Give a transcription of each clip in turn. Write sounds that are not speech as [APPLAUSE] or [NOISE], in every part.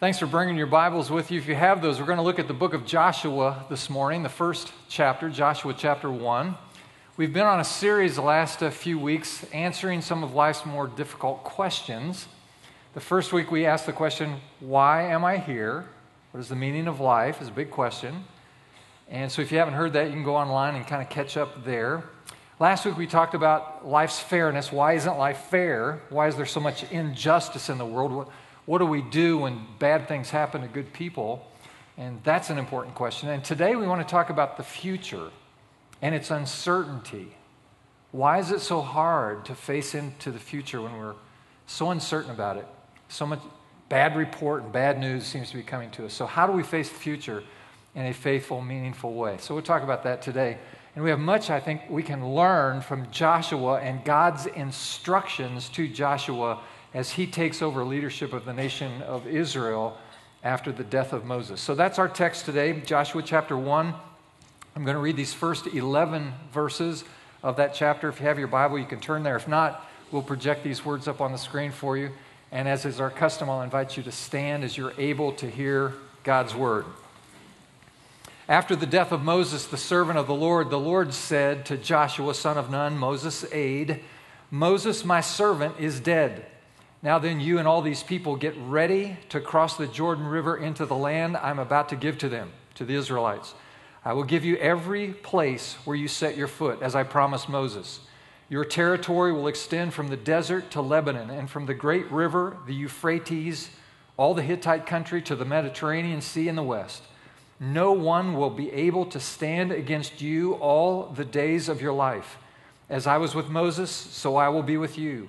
Thanks for bringing your Bibles with you. If you have those, we're going to look at the book of Joshua this morning, the first chapter, Joshua chapter 1. We've been on a series the last uh, few weeks answering some of life's more difficult questions. The first week we asked the question, Why am I here? What is the meaning of life? is a big question. And so if you haven't heard that, you can go online and kind of catch up there. Last week we talked about life's fairness. Why isn't life fair? Why is there so much injustice in the world? What do we do when bad things happen to good people? And that's an important question. And today we want to talk about the future and its uncertainty. Why is it so hard to face into the future when we're so uncertain about it? So much bad report and bad news seems to be coming to us. So, how do we face the future in a faithful, meaningful way? So, we'll talk about that today. And we have much, I think, we can learn from Joshua and God's instructions to Joshua as he takes over leadership of the nation of Israel after the death of Moses. So that's our text today, Joshua chapter 1. I'm going to read these first 11 verses of that chapter. If you have your Bible, you can turn there. If not, we'll project these words up on the screen for you. And as is our custom, I'll invite you to stand as you're able to hear God's word. After the death of Moses, the servant of the Lord, the Lord said to Joshua, son of Nun, Moses' aide, Moses, my servant, is dead. Now then, you and all these people get ready to cross the Jordan River into the land I'm about to give to them, to the Israelites. I will give you every place where you set your foot, as I promised Moses. Your territory will extend from the desert to Lebanon, and from the great river, the Euphrates, all the Hittite country to the Mediterranean Sea in the west. No one will be able to stand against you all the days of your life. As I was with Moses, so I will be with you.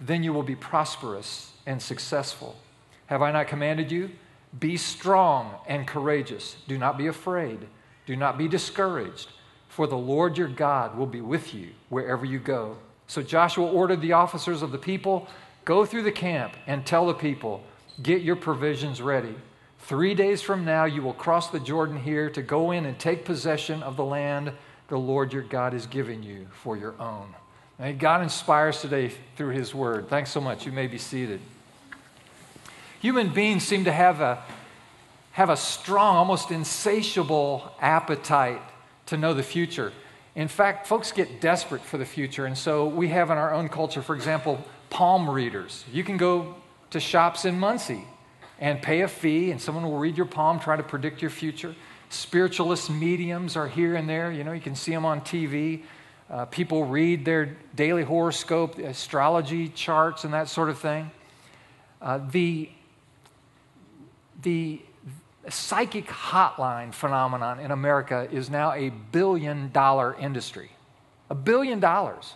then you will be prosperous and successful. Have I not commanded you? Be strong and courageous. Do not be afraid. Do not be discouraged, for the Lord your God will be with you wherever you go. So Joshua ordered the officers of the people go through the camp and tell the people, get your provisions ready. Three days from now, you will cross the Jordan here to go in and take possession of the land the Lord your God is giving you for your own. May God inspires today through His Word. Thanks so much. You may be seated. Human beings seem to have a, have a strong, almost insatiable appetite to know the future. In fact, folks get desperate for the future. And so we have in our own culture, for example, palm readers. You can go to shops in Muncie and pay a fee, and someone will read your palm, try to predict your future. Spiritualist mediums are here and there. You know, you can see them on TV. Uh, people read their daily horoscope, astrology charts, and that sort of thing. Uh, the, the psychic hotline phenomenon in America is now a billion dollar industry. A billion dollars.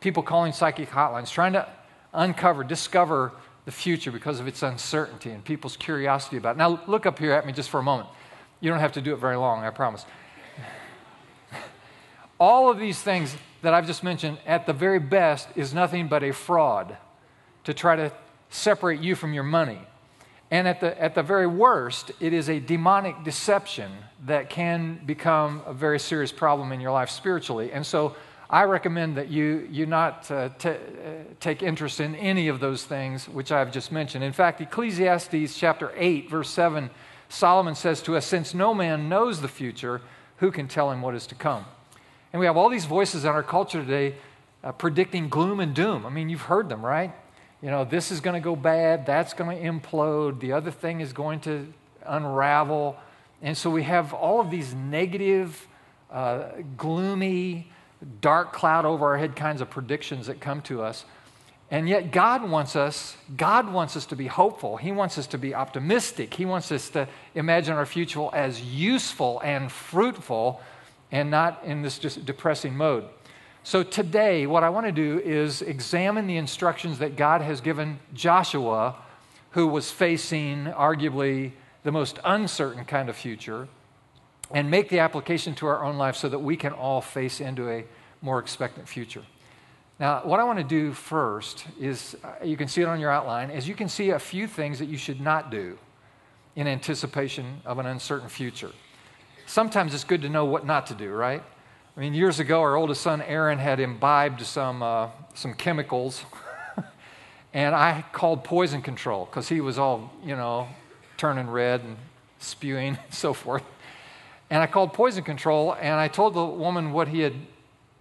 People calling psychic hotlines, trying to uncover, discover the future because of its uncertainty and people's curiosity about it. Now, look up here at me just for a moment. You don't have to do it very long, I promise. All of these things that I've just mentioned, at the very best, is nothing but a fraud to try to separate you from your money. And at the, at the very worst, it is a demonic deception that can become a very serious problem in your life spiritually. And so I recommend that you, you not uh, t- uh, take interest in any of those things which I've just mentioned. In fact, Ecclesiastes chapter 8, verse 7, Solomon says to us, Since no man knows the future, who can tell him what is to come? And we have all these voices in our culture today uh, predicting gloom and doom. I mean, you've heard them, right? You know, this is going to go bad, that's going to implode, the other thing is going to unravel. And so we have all of these negative, uh, gloomy, dark cloud over our head kinds of predictions that come to us. And yet God wants us, God wants us to be hopeful. He wants us to be optimistic. He wants us to imagine our future as useful and fruitful and not in this just depressing mode. So, today, what I want to do is examine the instructions that God has given Joshua, who was facing arguably the most uncertain kind of future and make the application to our own life so that we can all face into a more expectant future. Now, what I want to do first is uh, you can see it on your outline, as you can see a few things that you should not do in anticipation of an uncertain future. Sometimes it's good to know what not to do, right? I mean, years ago, our oldest son Aaron had imbibed some, uh, some chemicals, [LAUGHS] and I called poison control because he was all, you know, turning red and spewing [LAUGHS] and so forth. And I called poison control, and I told the woman what he had,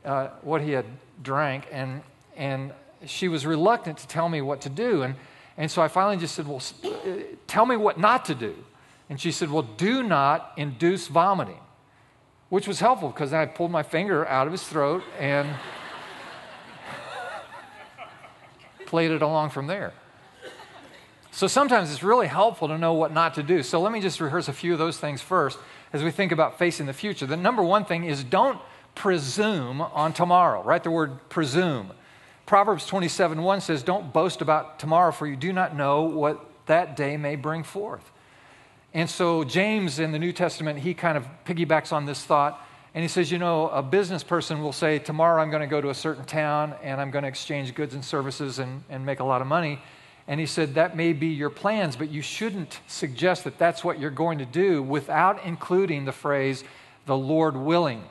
uh, what he had drank, and, and she was reluctant to tell me what to do. And, and so I finally just said, Well, tell me what not to do. And she said, Well, do not induce vomiting, which was helpful because then I pulled my finger out of his throat and [LAUGHS] played it along from there. So sometimes it's really helpful to know what not to do. So let me just rehearse a few of those things first as we think about facing the future. The number one thing is don't presume on tomorrow. Write the word presume. Proverbs 27 1 says, Don't boast about tomorrow, for you do not know what that day may bring forth. And so, James in the New Testament, he kind of piggybacks on this thought. And he says, You know, a business person will say, Tomorrow I'm going to go to a certain town and I'm going to exchange goods and services and, and make a lot of money. And he said, That may be your plans, but you shouldn't suggest that that's what you're going to do without including the phrase, the Lord willing.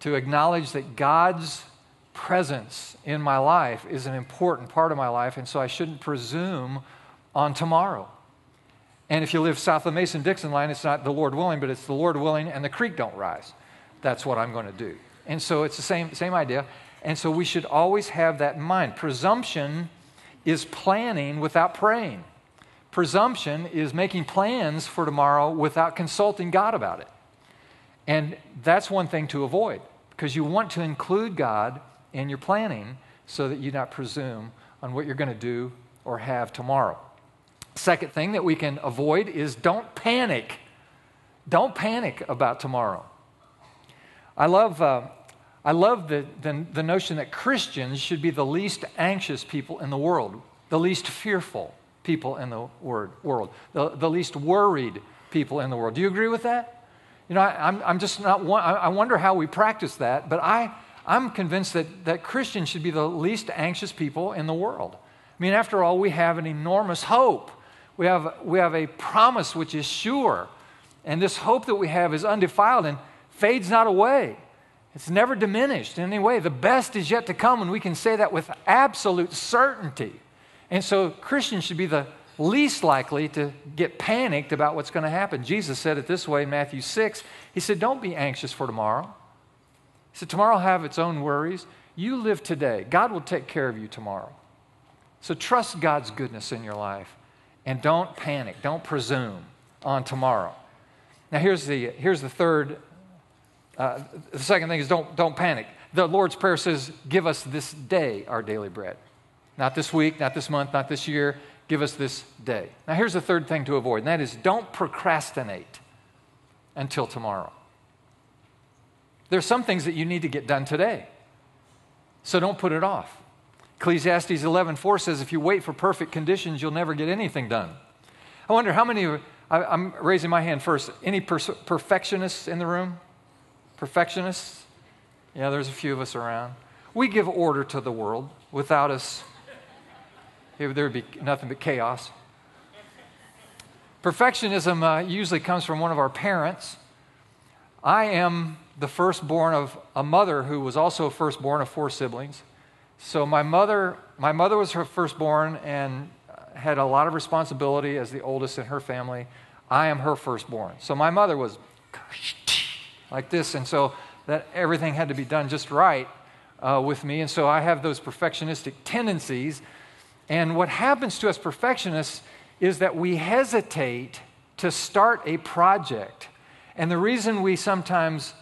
To acknowledge that God's presence in my life is an important part of my life, and so I shouldn't presume on tomorrow. And if you live south of the Mason Dixon line, it's not the Lord willing, but it's the Lord willing and the creek don't rise. That's what I'm going to do. And so it's the same, same idea. And so we should always have that in mind. Presumption is planning without praying. Presumption is making plans for tomorrow without consulting God about it. And that's one thing to avoid because you want to include God in your planning so that you not presume on what you're going to do or have tomorrow. Second thing that we can avoid is don't panic. Don't panic about tomorrow. I love, uh, I love the, the, the notion that Christians should be the least anxious people in the world, the least fearful people in the word, world, the, the least worried people in the world. Do you agree with that? You know, I, am I'm just not, I wonder how we practice that, but I, I'm convinced that, that Christians should be the least anxious people in the world. I mean, after all, we have an enormous hope. We have, we have a promise which is sure. And this hope that we have is undefiled and fades not away. It's never diminished in any way. The best is yet to come, and we can say that with absolute certainty. And so Christians should be the least likely to get panicked about what's going to happen. Jesus said it this way in Matthew 6. He said, Don't be anxious for tomorrow. He said, Tomorrow will have its own worries. You live today. God will take care of you tomorrow. So trust God's goodness in your life and don't panic. Don't presume on tomorrow. Now, here's the, here's the third uh, the second thing is don't, don't panic. The Lord's Prayer says, Give us this day our daily bread. Not this week, not this month, not this year. Give us this day. Now, here's the third thing to avoid, and that is don't procrastinate until tomorrow. There's some things that you need to get done today, so don't put it off. Ecclesiastes 11:4 says, "If you wait for perfect conditions, you'll never get anything done." I wonder how many. I, am raising my hand first. Any per- perfectionists in the room? Perfectionists? Yeah, there's a few of us around. We give order to the world. Without us, there would be nothing but chaos. Perfectionism uh, usually comes from one of our parents. I am the firstborn of a mother who was also firstborn of four siblings. So my mother, my mother was her firstborn and had a lot of responsibility as the oldest in her family. I am her firstborn. So my mother was like this. And so that everything had to be done just right uh, with me. And so I have those perfectionistic tendencies. And what happens to us perfectionists is that we hesitate to start a project. And the reason we sometimes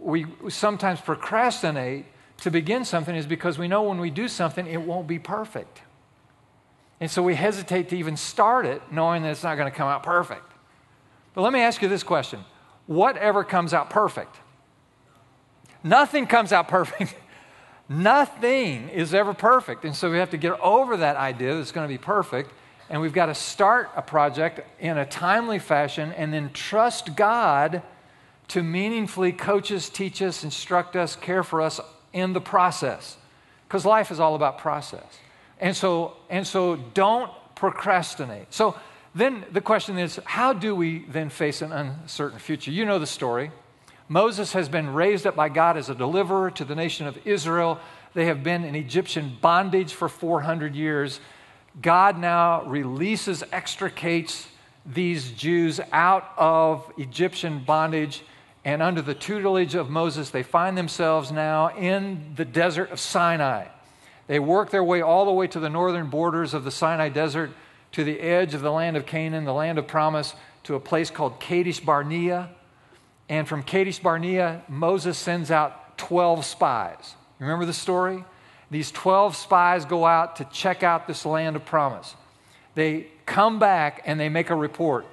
we sometimes procrastinate to begin something is because we know when we do something it won't be perfect. And so we hesitate to even start it knowing that it's not going to come out perfect. But let me ask you this question whatever comes out perfect. Nothing comes out perfect. [LAUGHS] Nothing is ever perfect. And so we have to get over that idea that it's going to be perfect and we've got to start a project in a timely fashion and then trust God to meaningfully coach us, teach us, instruct us, care for us in the process. Because life is all about process. And so, and so don't procrastinate. So then the question is how do we then face an uncertain future? You know the story. Moses has been raised up by God as a deliverer to the nation of Israel. They have been in Egyptian bondage for 400 years. God now releases, extricates these Jews out of Egyptian bondage. And under the tutelage of Moses, they find themselves now in the desert of Sinai. They work their way all the way to the northern borders of the Sinai desert, to the edge of the land of Canaan, the land of promise, to a place called Kadesh Barnea. And from Kadesh Barnea, Moses sends out 12 spies. Remember the story? These 12 spies go out to check out this land of promise. They come back and they make a report.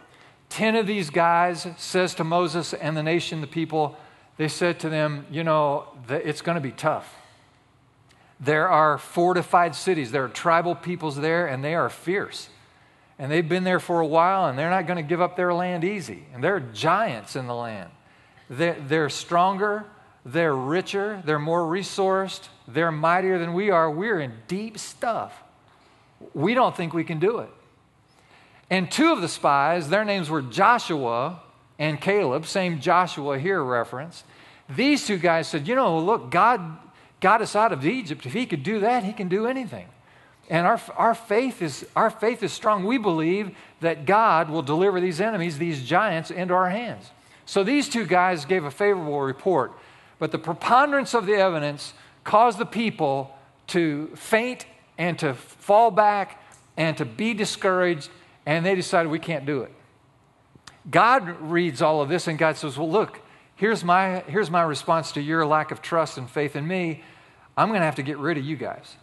10 of these guys says to Moses and the nation, the people, they said to them, you know, it's going to be tough. There are fortified cities, there are tribal peoples there, and they are fierce. And they've been there for a while, and they're not going to give up their land easy. And there are giants in the land. They're, they're stronger, they're richer, they're more resourced, they're mightier than we are. We're in deep stuff. We don't think we can do it. And two of the spies, their names were Joshua and Caleb, same Joshua here reference. These two guys said, You know, look, God got us out of Egypt. If He could do that, He can do anything. And our, our, faith is, our faith is strong. We believe that God will deliver these enemies, these giants, into our hands. So these two guys gave a favorable report. But the preponderance of the evidence caused the people to faint and to fall back and to be discouraged, and they decided we can't do it. God reads all of this, and God says, Well, look, here's my, here's my response to your lack of trust and faith in me. I'm going to have to get rid of you guys.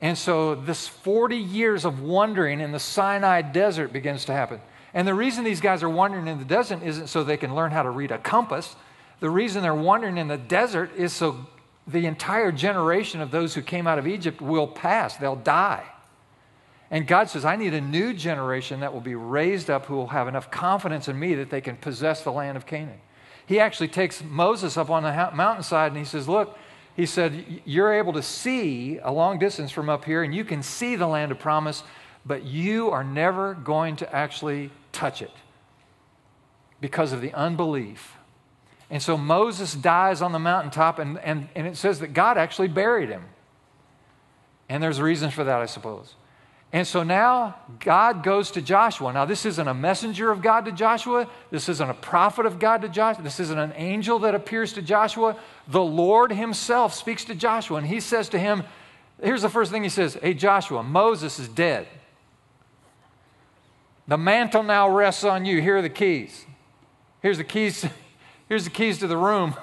And so this 40 years of wandering in the Sinai desert begins to happen. And the reason these guys are wandering in the desert isn't so they can learn how to read a compass. The reason they're wandering in the desert is so the entire generation of those who came out of Egypt will pass, they'll die. And God says, I need a new generation that will be raised up who will have enough confidence in me that they can possess the land of Canaan. He actually takes Moses up on the mountainside and he says, Look, he said, You're able to see a long distance from up here and you can see the land of promise, but you are never going to actually touch it because of the unbelief and so Moses dies on the mountaintop, and, and, and it says that God actually buried him. And there's reasons for that, I suppose. And so now God goes to Joshua. Now, this isn't a messenger of God to Joshua. This isn't a prophet of God to Joshua. This isn't an angel that appears to Joshua. The Lord Himself speaks to Joshua, and He says to him, Here's the first thing He says Hey, Joshua, Moses is dead. The mantle now rests on you. Here are the keys. Here's the keys [LAUGHS] Here's the keys to the room.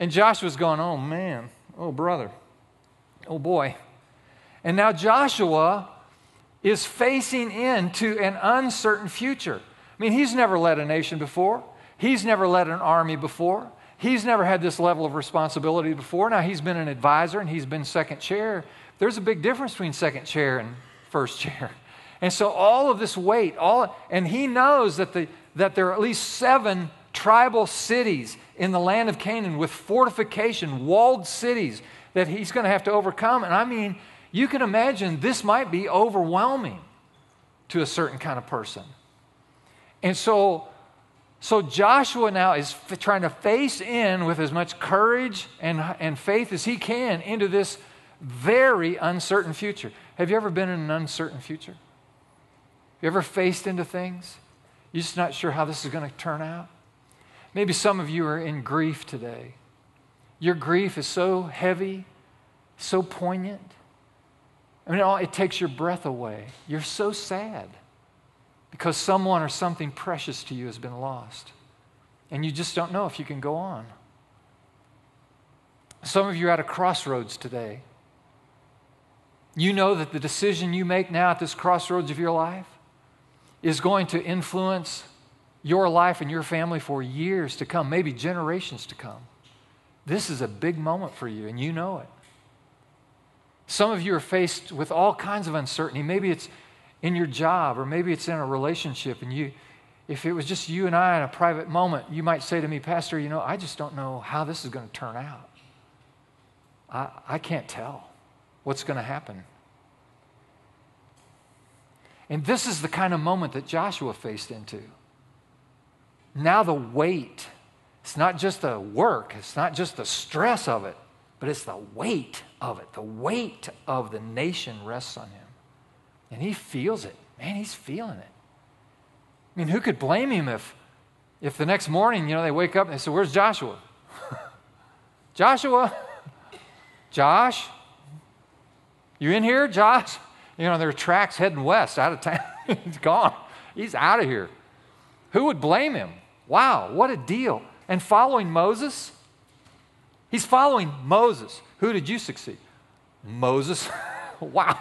And Joshua's going, Oh man, oh brother, oh boy. And now Joshua is facing into an uncertain future. I mean, he's never led a nation before, he's never led an army before, he's never had this level of responsibility before. Now, he's been an advisor and he's been second chair. There's a big difference between second chair and first chair. And so all of this weight, all and he knows that the that there are at least seven tribal cities in the land of Canaan with fortification, walled cities that he's going to have to overcome. And I mean, you can imagine this might be overwhelming to a certain kind of person. And so, so Joshua now is f- trying to face in with as much courage and, and faith as he can into this very uncertain future. Have you ever been in an uncertain future? You ever faced into things? You're just not sure how this is going to turn out? Maybe some of you are in grief today. Your grief is so heavy, so poignant. I mean, oh, it takes your breath away. You're so sad because someone or something precious to you has been lost. And you just don't know if you can go on. Some of you are at a crossroads today. You know that the decision you make now at this crossroads of your life is going to influence your life and your family for years to come, maybe generations to come. This is a big moment for you, and you know it. Some of you are faced with all kinds of uncertainty. Maybe it's, in your job, or maybe it's in a relationship, and you, if it was just you and I in a private moment, you might say to me, Pastor, you know, I just don't know how this is going to turn out. I, I can't tell what's going to happen. And this is the kind of moment that Joshua faced into. Now, the weight, it's not just the work, it's not just the stress of it, but it's the weight of it. The weight of the nation rests on him. And he feels it. Man, he's feeling it. I mean, who could blame him if, if the next morning, you know, they wake up and they say, Where's Joshua? [LAUGHS] Joshua? Josh? You in here, Josh? You know, there are tracks heading west out of town. [LAUGHS] He's gone. He's out of here. Who would blame him? Wow, what a deal. And following Moses? He's following Moses. Who did you succeed? Moses. [LAUGHS] wow.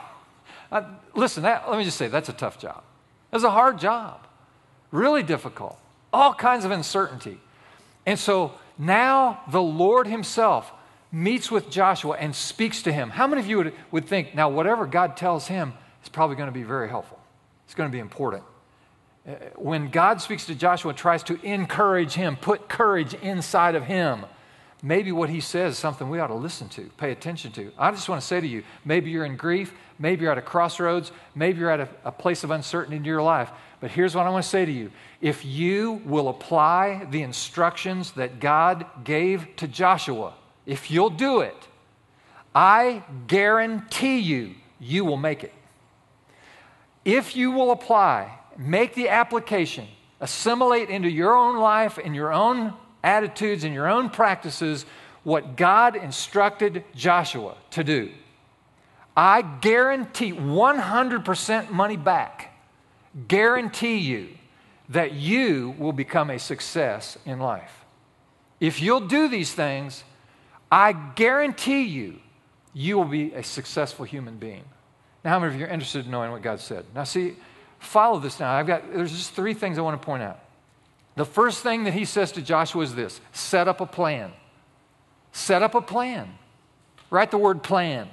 Uh, listen, that, let me just say that's a tough job. It's a hard job, really difficult, all kinds of uncertainty. And so now the Lord Himself meets with Joshua and speaks to him. How many of you would, would think, now, whatever God tells him is probably going to be very helpful? It's going to be important. Uh, when God speaks to Joshua tries to encourage him, put courage inside of him, maybe what he says is something we ought to listen to, pay attention to. I just want to say to you maybe you're in grief, maybe you're at a crossroads, maybe you're at a, a place of uncertainty in your life. But here's what I want to say to you if you will apply the instructions that God gave to Joshua, if you'll do it, I guarantee you, you will make it. If you will apply, make the application, assimilate into your own life and your own attitudes and your own practices what God instructed Joshua to do. I guarantee 100% money back, guarantee you that you will become a success in life. If you'll do these things, I guarantee you, you will be a successful human being. Now, how many of you are interested in knowing what God said? Now, see, follow this now. I've got, there's just three things I want to point out. The first thing that he says to Joshua is this set up a plan. Set up a plan. Write the word plan.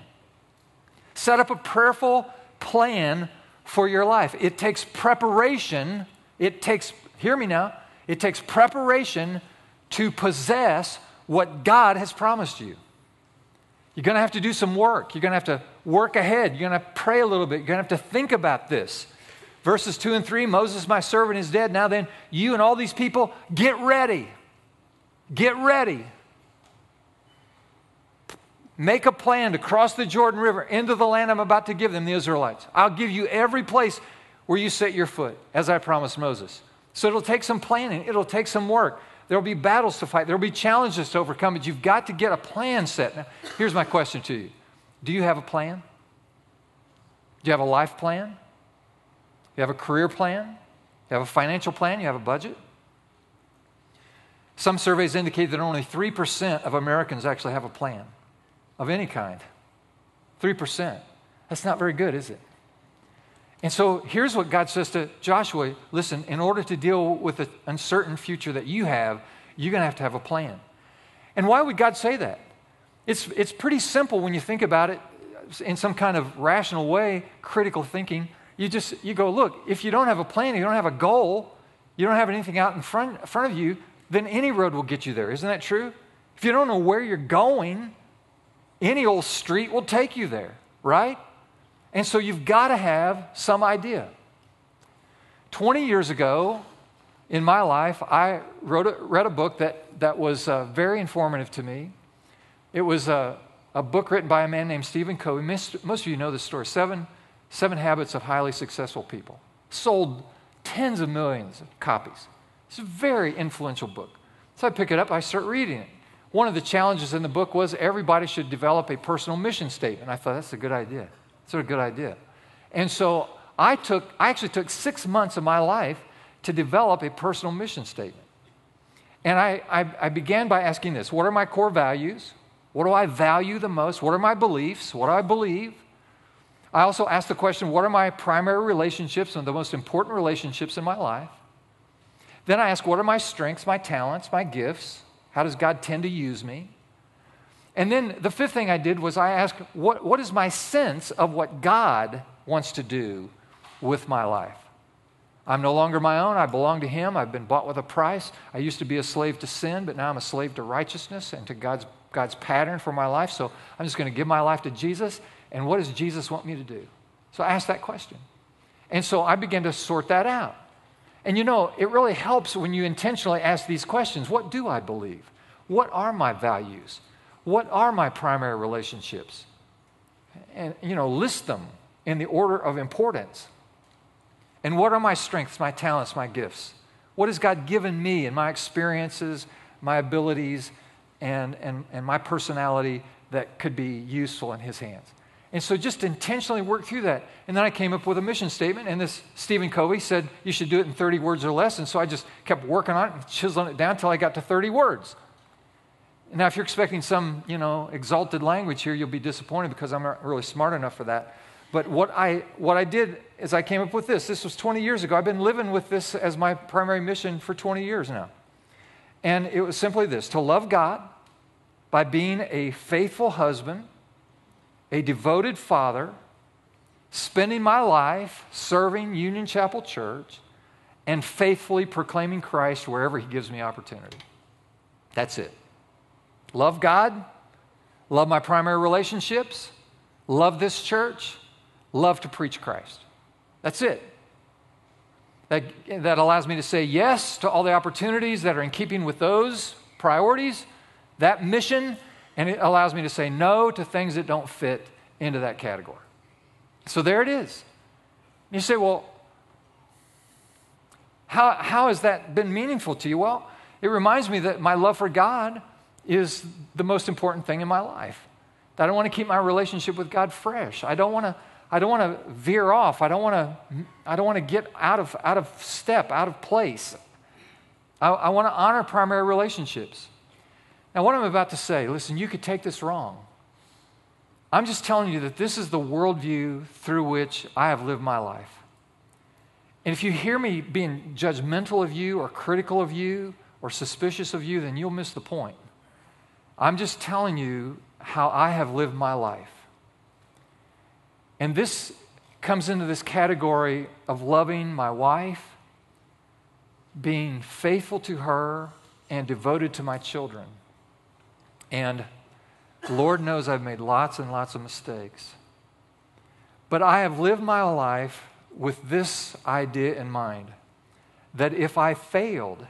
Set up a prayerful plan for your life. It takes preparation. It takes, hear me now, it takes preparation to possess what God has promised you. You're going to have to do some work. You're going to have to work ahead. You're going to, pray a little bit. You're going to have to think about this. Verses 2 and 3 Moses, my servant, is dead. Now then, you and all these people, get ready. Get ready. Make a plan to cross the Jordan River into the land I'm about to give them, the Israelites. I'll give you every place where you set your foot, as I promised Moses. So it'll take some planning, it'll take some work. There'll be battles to fight. There'll be challenges to overcome, but you've got to get a plan set. Now, here's my question to you Do you have a plan? Do you have a life plan? You have a career plan? You have a financial plan? You have a budget? Some surveys indicate that only 3% of Americans actually have a plan of any kind. 3%. That's not very good, is it? And so here's what God says to Joshua listen, in order to deal with the uncertain future that you have, you're going to have to have a plan. And why would God say that? It's, it's pretty simple when you think about it in some kind of rational way, critical thinking. You just you go, look, if you don't have a plan, you don't have a goal, you don't have anything out in front, front of you, then any road will get you there. Isn't that true? If you don't know where you're going, any old street will take you there, right? And so you've got to have some idea. 20 years ago in my life, I wrote a, read a book that, that was uh, very informative to me. It was a, a book written by a man named Stephen Covey. Most, most of you know this story Seven, Seven Habits of Highly Successful People. Sold tens of millions of copies. It's a very influential book. So I pick it up, I start reading it. One of the challenges in the book was everybody should develop a personal mission statement. I thought that's a good idea. It's a good idea. And so I took, I actually took six months of my life to develop a personal mission statement. And I, I, I, began by asking this What are my core values? What do I value the most? What are my beliefs? What do I believe? I also ask the question What are my primary relationships and the most important relationships in my life? Then I ask What are my strengths, my talents, my gifts? How does God tend to use me? And then the fifth thing I did was I asked, what, what is my sense of what God wants to do with my life. I'm no longer my own. I belong to Him. I've been bought with a price. I used to be a slave to sin, but now I'm a slave to righteousness and to God's, God's pattern for my life. So I'm just going to give my life to Jesus. And what does Jesus want me to do? So I asked that question. And so I began to sort that out. And you know, it really helps when you intentionally ask these questions What do I believe? What are my values? What are my primary relationships? And, you know, list them in the order of importance. And what are my strengths, my talents, my gifts? What has God given me in my experiences, my abilities, and, and, and my personality that could be useful in His hands? And so just intentionally work through that. And then I came up with a mission statement, and this Stephen Covey said you should do it in 30 words or less. And so I just kept working on it and chiseling it down until I got to 30 words. Now, if you're expecting some, you know, exalted language here, you'll be disappointed because I'm not really smart enough for that. But what I, what I did is I came up with this. This was 20 years ago. I've been living with this as my primary mission for 20 years now. And it was simply this to love God by being a faithful husband, a devoted father, spending my life serving Union Chapel Church, and faithfully proclaiming Christ wherever He gives me opportunity. That's it. Love God, love my primary relationships, love this church, love to preach Christ. That's it. That, that allows me to say yes to all the opportunities that are in keeping with those priorities, that mission, and it allows me to say no to things that don't fit into that category. So there it is. You say, well, how, how has that been meaningful to you? Well, it reminds me that my love for God is the most important thing in my life. That I want to keep my relationship with God fresh. I don't want to I don't want to veer off. I don't want to, I don't want to get out of, out of step, out of place. I, I want to honor primary relationships. Now, what I'm about to say, listen, you could take this wrong. I'm just telling you that this is the worldview through which I have lived my life. And if you hear me being judgmental of you or critical of you or suspicious of you, then you'll miss the point. I'm just telling you how I have lived my life. And this comes into this category of loving my wife, being faithful to her, and devoted to my children. And Lord knows I've made lots and lots of mistakes. But I have lived my life with this idea in mind that if I failed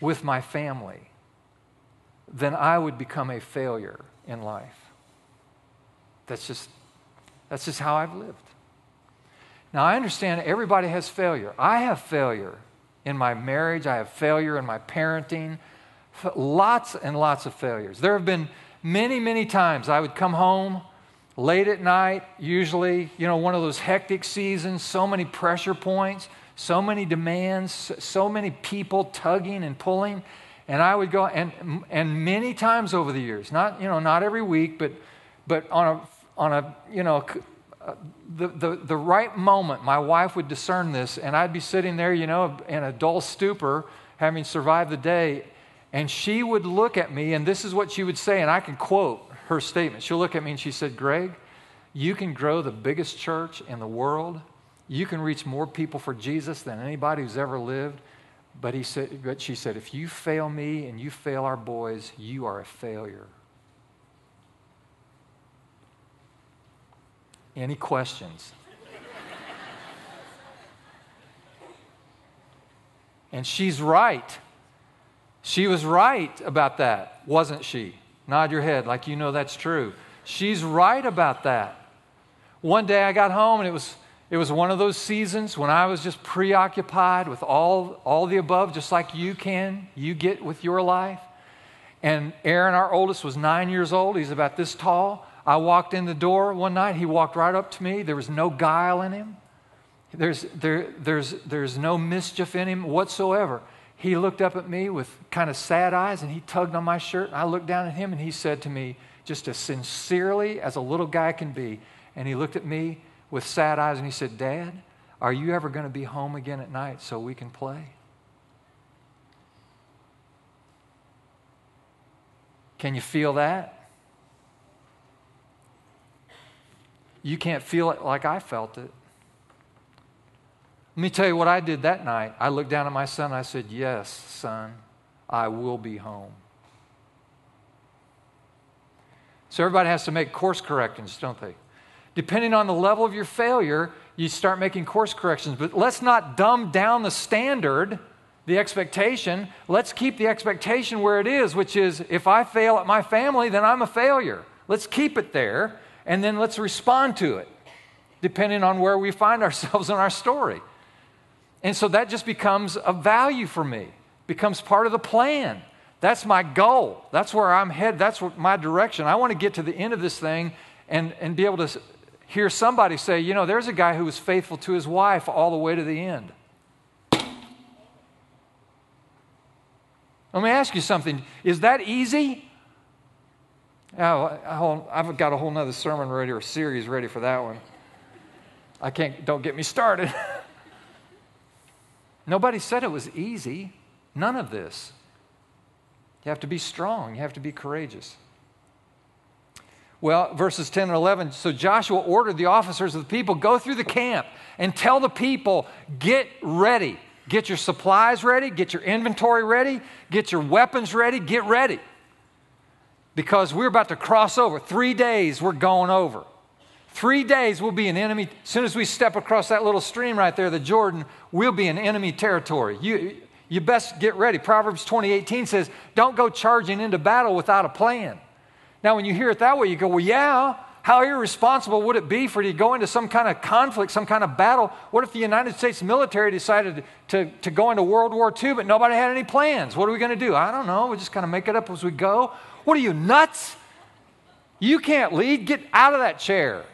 with my family, then I would become a failure in life. That's just that's just how I've lived. Now, I understand everybody has failure. I have failure in my marriage, I have failure in my parenting, lots and lots of failures. There have been many, many times I would come home late at night, usually, you know, one of those hectic seasons, so many pressure points, so many demands, so many people tugging and pulling. And I would go, and, and many times over the years, not, you know, not every week, but, but on a on a, you know, uh, the, the, the right moment, my wife would discern this, and I'd be sitting there, you know, in a dull stupor, having survived the day, and she would look at me, and this is what she would say, and I can quote her statement. She'll look at me and she said, Greg, you can grow the biggest church in the world. You can reach more people for Jesus than anybody who's ever lived. But, he said, but she said, if you fail me and you fail our boys, you are a failure. Any questions? and she's right. She was right about that, wasn't she? Nod your head like you know that's true. She's right about that. One day I got home and it was it was one of those seasons when I was just preoccupied with all all the above just like you can, you get with your life. And Aaron our oldest was 9 years old, he's about this tall. I walked in the door one night. He walked right up to me. There was no guile in him. There's, there, there's, there's no mischief in him whatsoever. He looked up at me with kind of sad eyes and he tugged on my shirt. I looked down at him and he said to me, just as sincerely as a little guy can be, and he looked at me with sad eyes and he said, Dad, are you ever going to be home again at night so we can play? Can you feel that? You can't feel it like I felt it. Let me tell you what I did that night. I looked down at my son. I said, Yes, son, I will be home. So everybody has to make course corrections, don't they? Depending on the level of your failure, you start making course corrections. But let's not dumb down the standard, the expectation. Let's keep the expectation where it is, which is if I fail at my family, then I'm a failure. Let's keep it there, and then let's respond to it, depending on where we find [LAUGHS] ourselves in our story. And so that just becomes a value for me, becomes part of the plan. That's my goal. That's where I'm headed. That's my direction. I want to get to the end of this thing and, and be able to hear somebody say, you know, there's a guy who was faithful to his wife all the way to the end. Let me ask you something. Is that easy? Oh, I've got a whole nother sermon ready or series ready for that one. I can't, don't get me started. [LAUGHS] Nobody said it was easy. None of this. You have to be strong, you have to be courageous. Well, verses 10 and 11. So Joshua ordered the officers of the people go through the camp and tell the people, get ready. Get your supplies ready, get your inventory ready, get your weapons ready, get ready. Because we're about to cross over. Three days we're going over. Three days we'll be an enemy. As soon as we step across that little stream right there, the Jordan, we'll be in enemy territory. You, you best get ready. Proverbs 20:18 says, "Don't go charging into battle without a plan." Now, when you hear it that way, you go, "Well, yeah, how irresponsible would it be for you to go into some kind of conflict, some kind of battle? What if the United States military decided to, to go into World War II, but nobody had any plans? What are we going to do? I don't know. We just kind of make it up as we go. What are you, nuts? You can't lead. Get out of that chair.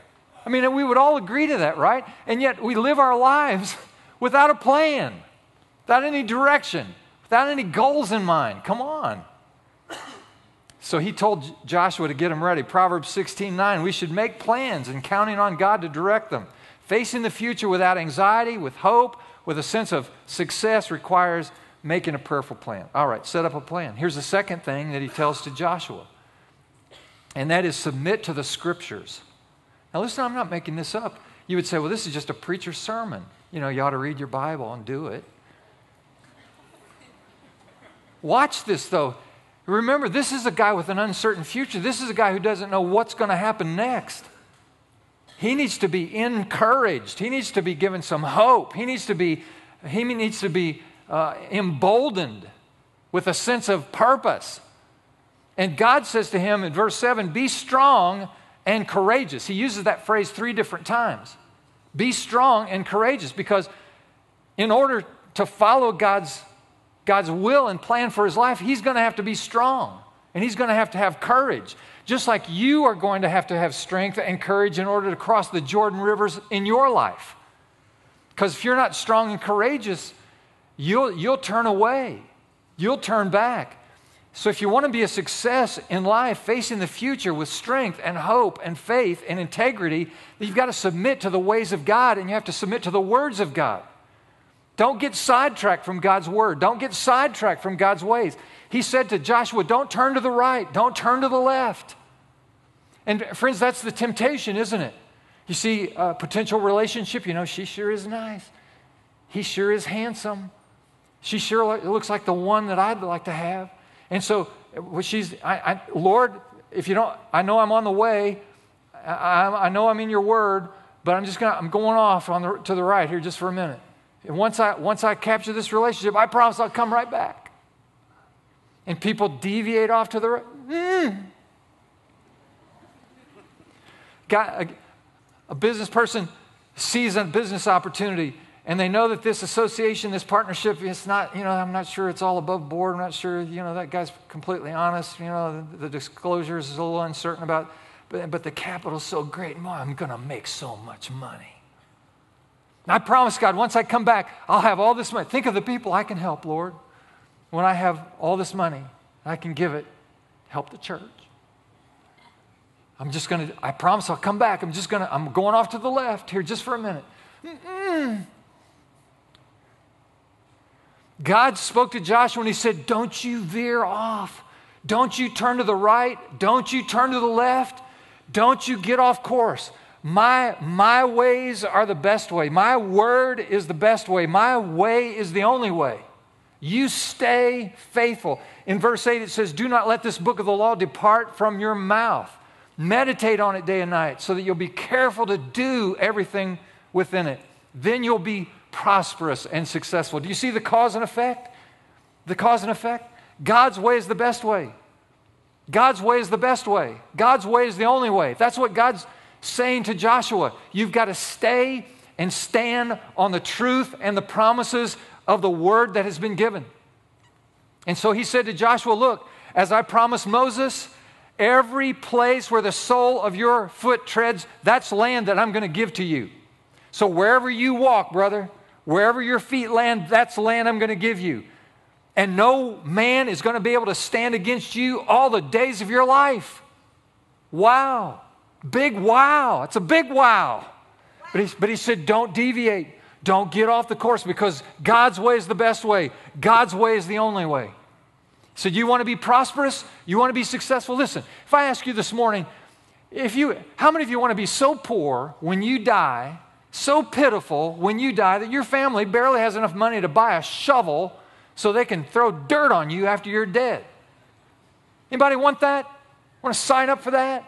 I mean, we would all agree to that, right? And yet we live our lives [LAUGHS] without a plan without any direction, without any goals in mind. Come on. So he told Joshua to get him ready. Proverbs 16 9, we should make plans and counting on God to direct them. Facing the future without anxiety, with hope, with a sense of success requires making a prayerful plan. All right, set up a plan. Here's the second thing that he tells to Joshua, and that is submit to the scriptures. Now, listen, I'm not making this up. You would say, well, this is just a preacher's sermon. You know, you ought to read your Bible and do it. Watch this, though. Remember, this is a guy with an uncertain future. This is a guy who doesn't know what's going to happen next. He needs to be encouraged. He needs to be given some hope. He needs to be, he needs to be uh, emboldened with a sense of purpose. And God says to him in verse 7 Be strong and courageous. He uses that phrase three different times. Be strong and courageous because in order to follow God's God's will and plan for his life, he's going to have to be strong and he's going to have to have courage. Just like you are going to have to have strength and courage in order to cross the Jordan rivers in your life. Because if you're not strong and courageous, you'll, you'll turn away, you'll turn back. So, if you want to be a success in life, facing the future with strength and hope and faith and integrity, you've got to submit to the ways of God and you have to submit to the words of God. Don't get sidetracked from God's word. Don't get sidetracked from God's ways. He said to Joshua, Don't turn to the right, don't turn to the left. And friends, that's the temptation, isn't it? You see, a potential relationship, you know, she sure is nice. He sure is handsome. She sure looks like the one that I'd like to have. And so, she's, I, I, Lord, if you don't, I know I'm on the way. I, I know I'm in your word, but I'm just going to, I'm going off on the, to the right here just for a minute. And once I, once I capture this relationship, I promise I'll come right back. And people deviate off to the right. Mm. Got a, a business person sees a business opportunity and they know that this association, this partnership, it's not, you know, I'm not sure it's all above board. I'm not sure, you know, that guy's completely honest. You know, the, the disclosures is a little uncertain about, but, but the capital's so great. I'm going to make so much money. And I promise God, once I come back, I'll have all this money. Think of the people I can help, Lord. When I have all this money, I can give it, help the church. I'm just going to, I promise I'll come back. I'm just going to, I'm going off to the left here just for a minute. Mm-mm. God spoke to Joshua and he said, Don't you veer off. Don't you turn to the right. Don't you turn to the left. Don't you get off course. My, my ways are the best way. My word is the best way. My way is the only way. You stay faithful. In verse 8, it says, Do not let this book of the law depart from your mouth. Meditate on it day and night so that you'll be careful to do everything within it. Then you'll be prosperous and successful. Do you see the cause and effect? The cause and effect? God's way is the best way. God's way is the best way. God's way is the only way. That's what God's saying to Joshua. You've got to stay and stand on the truth and the promises of the word that has been given. And so he said to Joshua, Look, as I promised Moses, every place where the sole of your foot treads, that's land that I'm going to give to you. So wherever you walk, brother, wherever your feet land, that's land I'm going to give you. And no man is going to be able to stand against you all the days of your life. Wow. Big wow. It's a big wow. But he, but he said, don't deviate. Don't get off the course because God's way is the best way. God's way is the only way. So, you want to be prosperous? You want to be successful? Listen, if I ask you this morning, if you, how many of you want to be so poor when you die, so pitiful when you die that your family barely has enough money to buy a shovel so they can throw dirt on you after you're dead? Anybody want that? Want to sign up for that?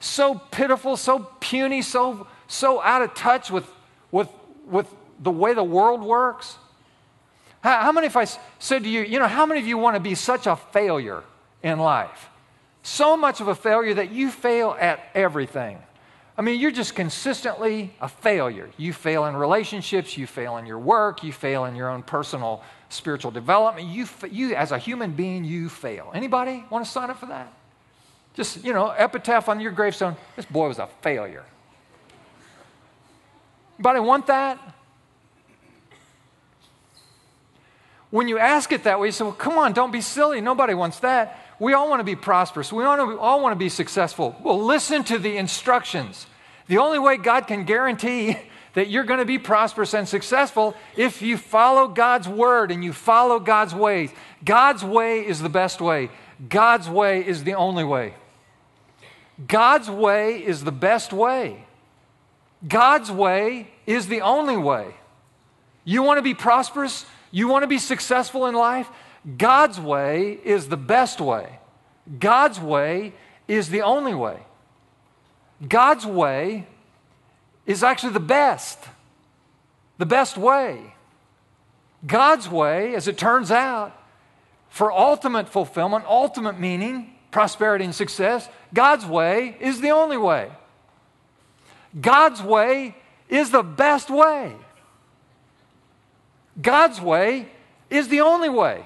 So pitiful, so puny, so so out of touch with with with the way the world works? How, how many, if I said to you, you know, how many of you want to be such a failure in life? So much of a failure that you fail at everything. I mean, you're just consistently a failure. You fail in relationships, you fail in your work, you fail in your own personal spiritual development. You, you as a human being, you fail. Anybody want to sign up for that? Just, you know, epitaph on your gravestone, this boy was a failure. Anybody want that? When you ask it that way, you say, well, come on, don't be silly. Nobody wants that. We all want to be prosperous. We all want to be successful. Well, listen to the instructions. The only way God can guarantee [LAUGHS] that you're going to be prosperous and successful if you follow God's word and you follow God's ways. God's way is the best way. God's way is the only way. God's way is the best way. God's way is the only way. You want to be prosperous? You want to be successful in life? God's way is the best way. God's way is the only way. God's way is actually the best, the best way. God's way, as it turns out, for ultimate fulfillment, ultimate meaning, prosperity, and success, God's way is the only way. God's way is the best way. God's way is the only way.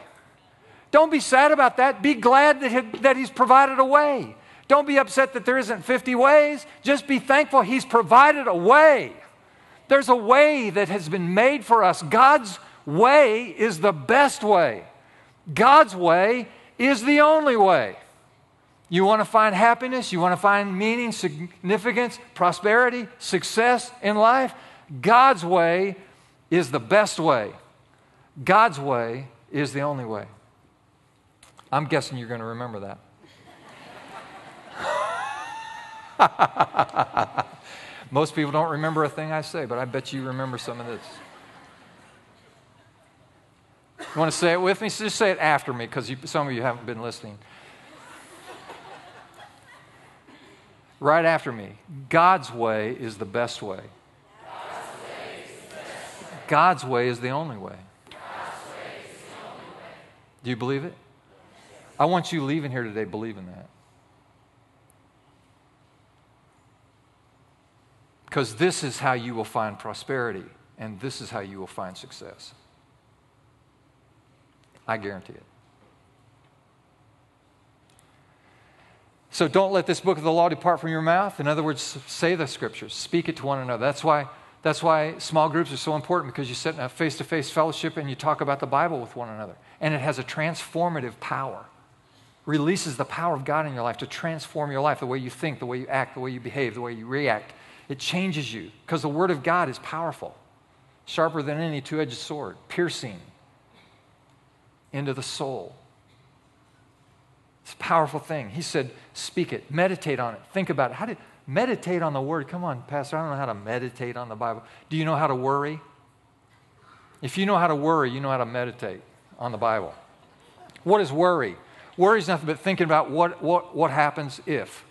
Don't be sad about that. Be glad that, that He's provided a way. Don't be upset that there isn't 50 ways. Just be thankful He's provided a way. There's a way that has been made for us. God's way is the best way, God's way is the only way. You want to find happiness, you want to find meaning, significance, prosperity, success in life? God's way is the best way. God's way is the only way. I'm guessing you're going to remember that. [LAUGHS] Most people don't remember a thing I say, but I bet you remember some of this. You want to say it with me? So just say it after me because some of you haven't been listening. Right after me. God's way is the best way. God's way is the only way. Do you believe it? I want you leaving here today believing that. Because this is how you will find prosperity, and this is how you will find success. I guarantee it. So don't let this book of the law depart from your mouth. In other words, say the scriptures, speak it to one another. That's why, that's why small groups are so important because you sit in a face to face fellowship and you talk about the Bible with one another and it has a transformative power. Releases the power of God in your life to transform your life, the way you think, the way you act, the way you behave, the way you react. It changes you because the Word of God is powerful, sharper than any two edged sword, piercing into the soul. It's a powerful thing. He said, Speak it, meditate on it, think about it. How did, Meditate on the word. Come on, Pastor, I don't know how to meditate on the Bible. Do you know how to worry? If you know how to worry, you know how to meditate on the Bible. What is worry? Worry is nothing but thinking about what, what, what happens if.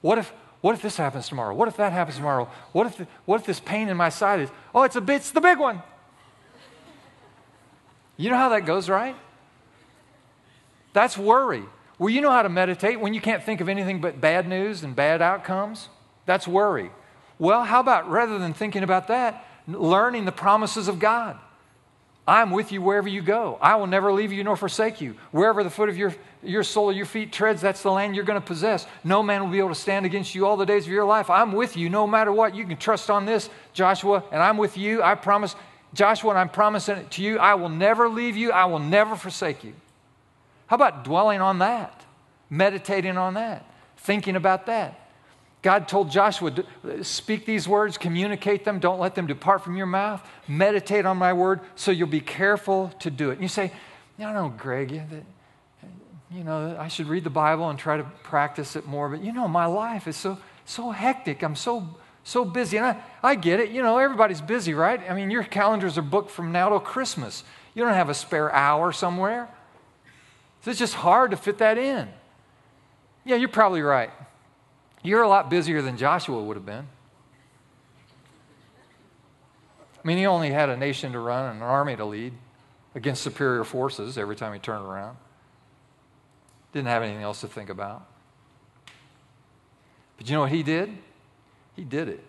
What if, what if this happens tomorrow? What if that happens tomorrow? What if, the, what if this pain in my side is, oh, it's, a, bit. it's the big one. You know how that goes, right? That's worry. Well, you know how to meditate when you can't think of anything but bad news and bad outcomes? That's worry. Well, how about rather than thinking about that, learning the promises of God? I'm with you wherever you go. I will never leave you nor forsake you. Wherever the foot of your, your sole of your feet treads, that's the land you're going to possess. No man will be able to stand against you all the days of your life. I'm with you no matter what. You can trust on this, Joshua, and I'm with you. I promise, Joshua, and I'm promising it to you. I will never leave you. I will never forsake you. How about dwelling on that? Meditating on that? Thinking about that? God told Joshua, speak these words, communicate them, don't let them depart from your mouth. Meditate on my word so you'll be careful to do it. And you say, I know, Greg, you know, I should read the Bible and try to practice it more, but you know, my life is so, so hectic. I'm so, so busy. And I, I get it. You know, everybody's busy, right? I mean, your calendars are booked from now till Christmas. You don't have a spare hour somewhere. So it's just hard to fit that in. Yeah, you're probably right. You're a lot busier than Joshua would have been. I mean, he only had a nation to run and an army to lead against superior forces every time he turned around. Didn't have anything else to think about. But you know what he did? He did it.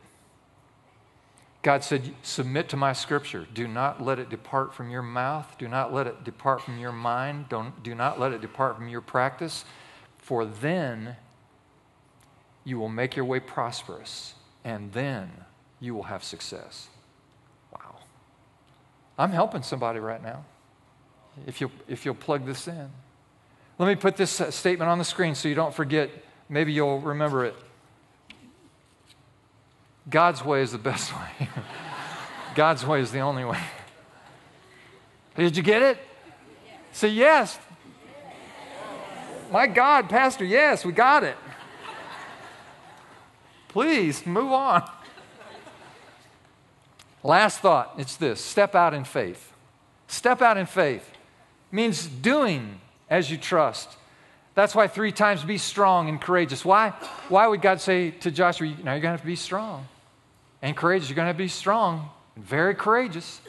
God said, Submit to my scripture. Do not let it depart from your mouth. Do not let it depart from your mind. Don't, do not let it depart from your practice. For then you will make your way prosperous, and then you will have success. Wow. I'm helping somebody right now. If you'll, if you'll plug this in. Let me put this uh, statement on the screen so you don't forget. Maybe you'll remember it. God's way is the best [LAUGHS] way. God's way is the only way. Did you get it? Say yes. My God, Pastor, yes, we got it. Please move on. Last thought it's this step out in faith. Step out in faith means doing as you trust. That's why three times be strong and courageous. Why? Why would God say to Joshua, now you're going to have to be strong and courageous? You're going to have to be strong and very courageous.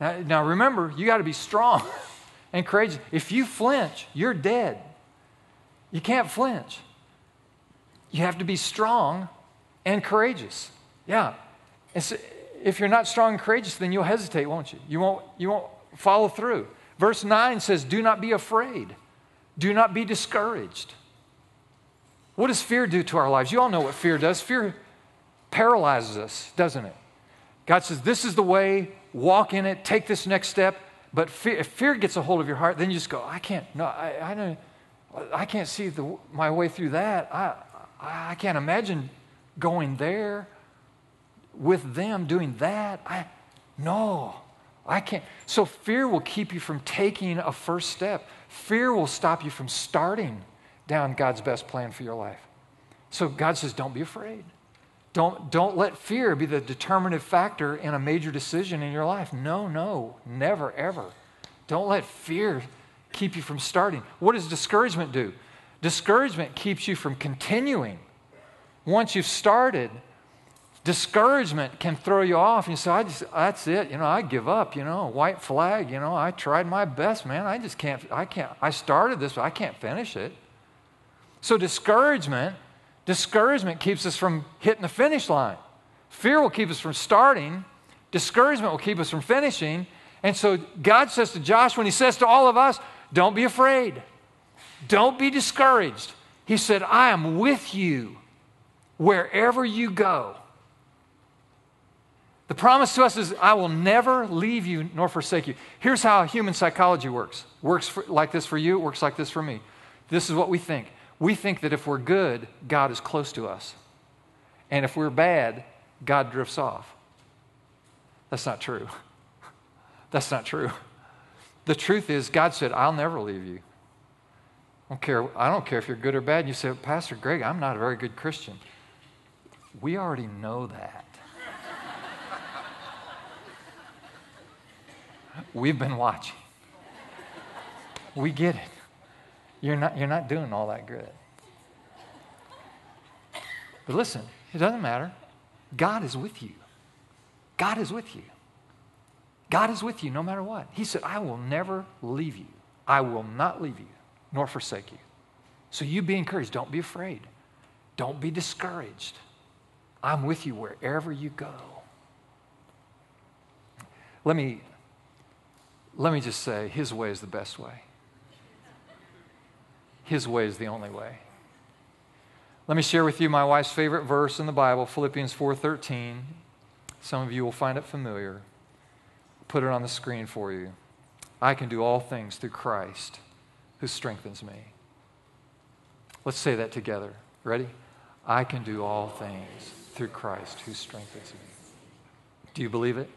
Now, now remember, you got to be strong [LAUGHS] and courageous. If you flinch, you're dead. You can't flinch. You have to be strong and courageous. Yeah. So if you're not strong and courageous, then you'll hesitate, won't you? You won't, you won't follow through. Verse 9 says, Do not be afraid, do not be discouraged. What does fear do to our lives? You all know what fear does. Fear paralyzes us, doesn't it? God says, This is the way, walk in it, take this next step. But fear, if fear gets a hold of your heart, then you just go, I can't, no, I, I, don't, I can't see the, my way through that. I, I can't imagine going there with them doing that. I no, I can't. So fear will keep you from taking a first step. Fear will stop you from starting down God's best plan for your life. So God says, don't be afraid. Don't, don't let fear be the determinative factor in a major decision in your life. No, no, never, ever. Don't let fear keep you from starting. What does discouragement do? Discouragement keeps you from continuing once you've started, discouragement can throw you off. You say, I just, that's it. You know, I give up, you know, white flag, you know, I tried my best, man. I just can't, I can't, I started this, but I can't finish it. So discouragement, discouragement keeps us from hitting the finish line. Fear will keep us from starting. Discouragement will keep us from finishing. And so God says to Joshua, when he says to all of us, don't be afraid. Don't be discouraged. He said, I am with you wherever you go. The promise to us is, I will never leave you nor forsake you. Here's how human psychology works. Works for, like this for you, works like this for me. This is what we think. We think that if we're good, God is close to us. And if we're bad, God drifts off. That's not true. [LAUGHS] That's not true. The truth is, God said, I'll never leave you. I don't care, I don't care if you're good or bad. You say, Pastor Greg, I'm not a very good Christian. We already know that. [LAUGHS] We've been watching. We get it. You're not, you're not doing all that good. But listen, it doesn't matter. God is with you. God is with you. God is with you no matter what. He said, I will never leave you. I will not leave you nor forsake you. So you be encouraged. Don't be afraid. Don't be discouraged. I'm with you wherever you go. Let me, let me just say, His way is the best way. His way is the only way. Let me share with you my wife's favorite verse in the Bible, Philippians 4:13. Some of you will find it familiar. Put it on the screen for you. I can do all things through Christ who strengthens me. Let's say that together. Ready? I can do all things through Christ who strengthens me. Do you believe it?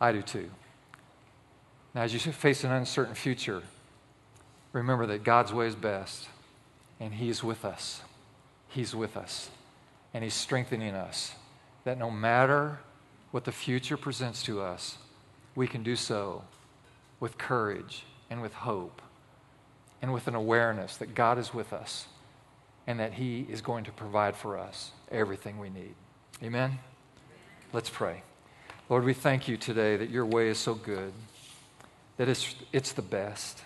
I do too. Now, as you face an uncertain future, remember that God's way is best, and He's with us. He's with us, and He's strengthening us. That no matter what the future presents to us, we can do so with courage and with hope and with an awareness that God is with us and that He is going to provide for us everything we need. Amen? Let's pray. Lord, we thank you today that your way is so good, that it's, it's the best.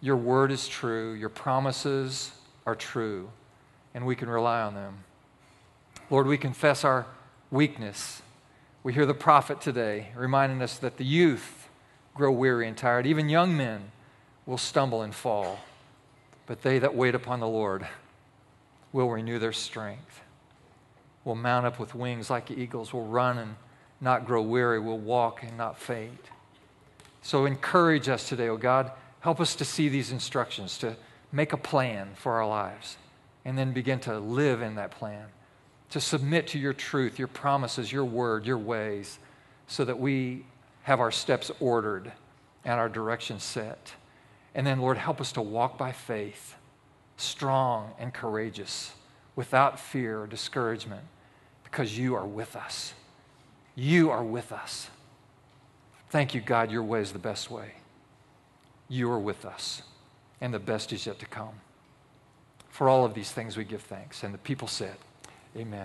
Your word is true, your promises are true, and we can rely on them. Lord, we confess our weakness. We hear the prophet today reminding us that the youth grow weary and tired, even young men will stumble and fall, but they that wait upon the Lord will renew their strength, will mount up with wings like eagles, will run and not grow weary, will walk and not faint. So encourage us today, oh God. Help us to see these instructions, to make a plan for our lives, and then begin to live in that plan, to submit to your truth, your promises, your word, your ways, so that we have our steps ordered and our direction set. And then, Lord, help us to walk by faith, strong and courageous, without fear or discouragement, because you are with us. You are with us. Thank you, God. Your way is the best way. You are with us, and the best is yet to come. For all of these things, we give thanks. And the people said, Amen.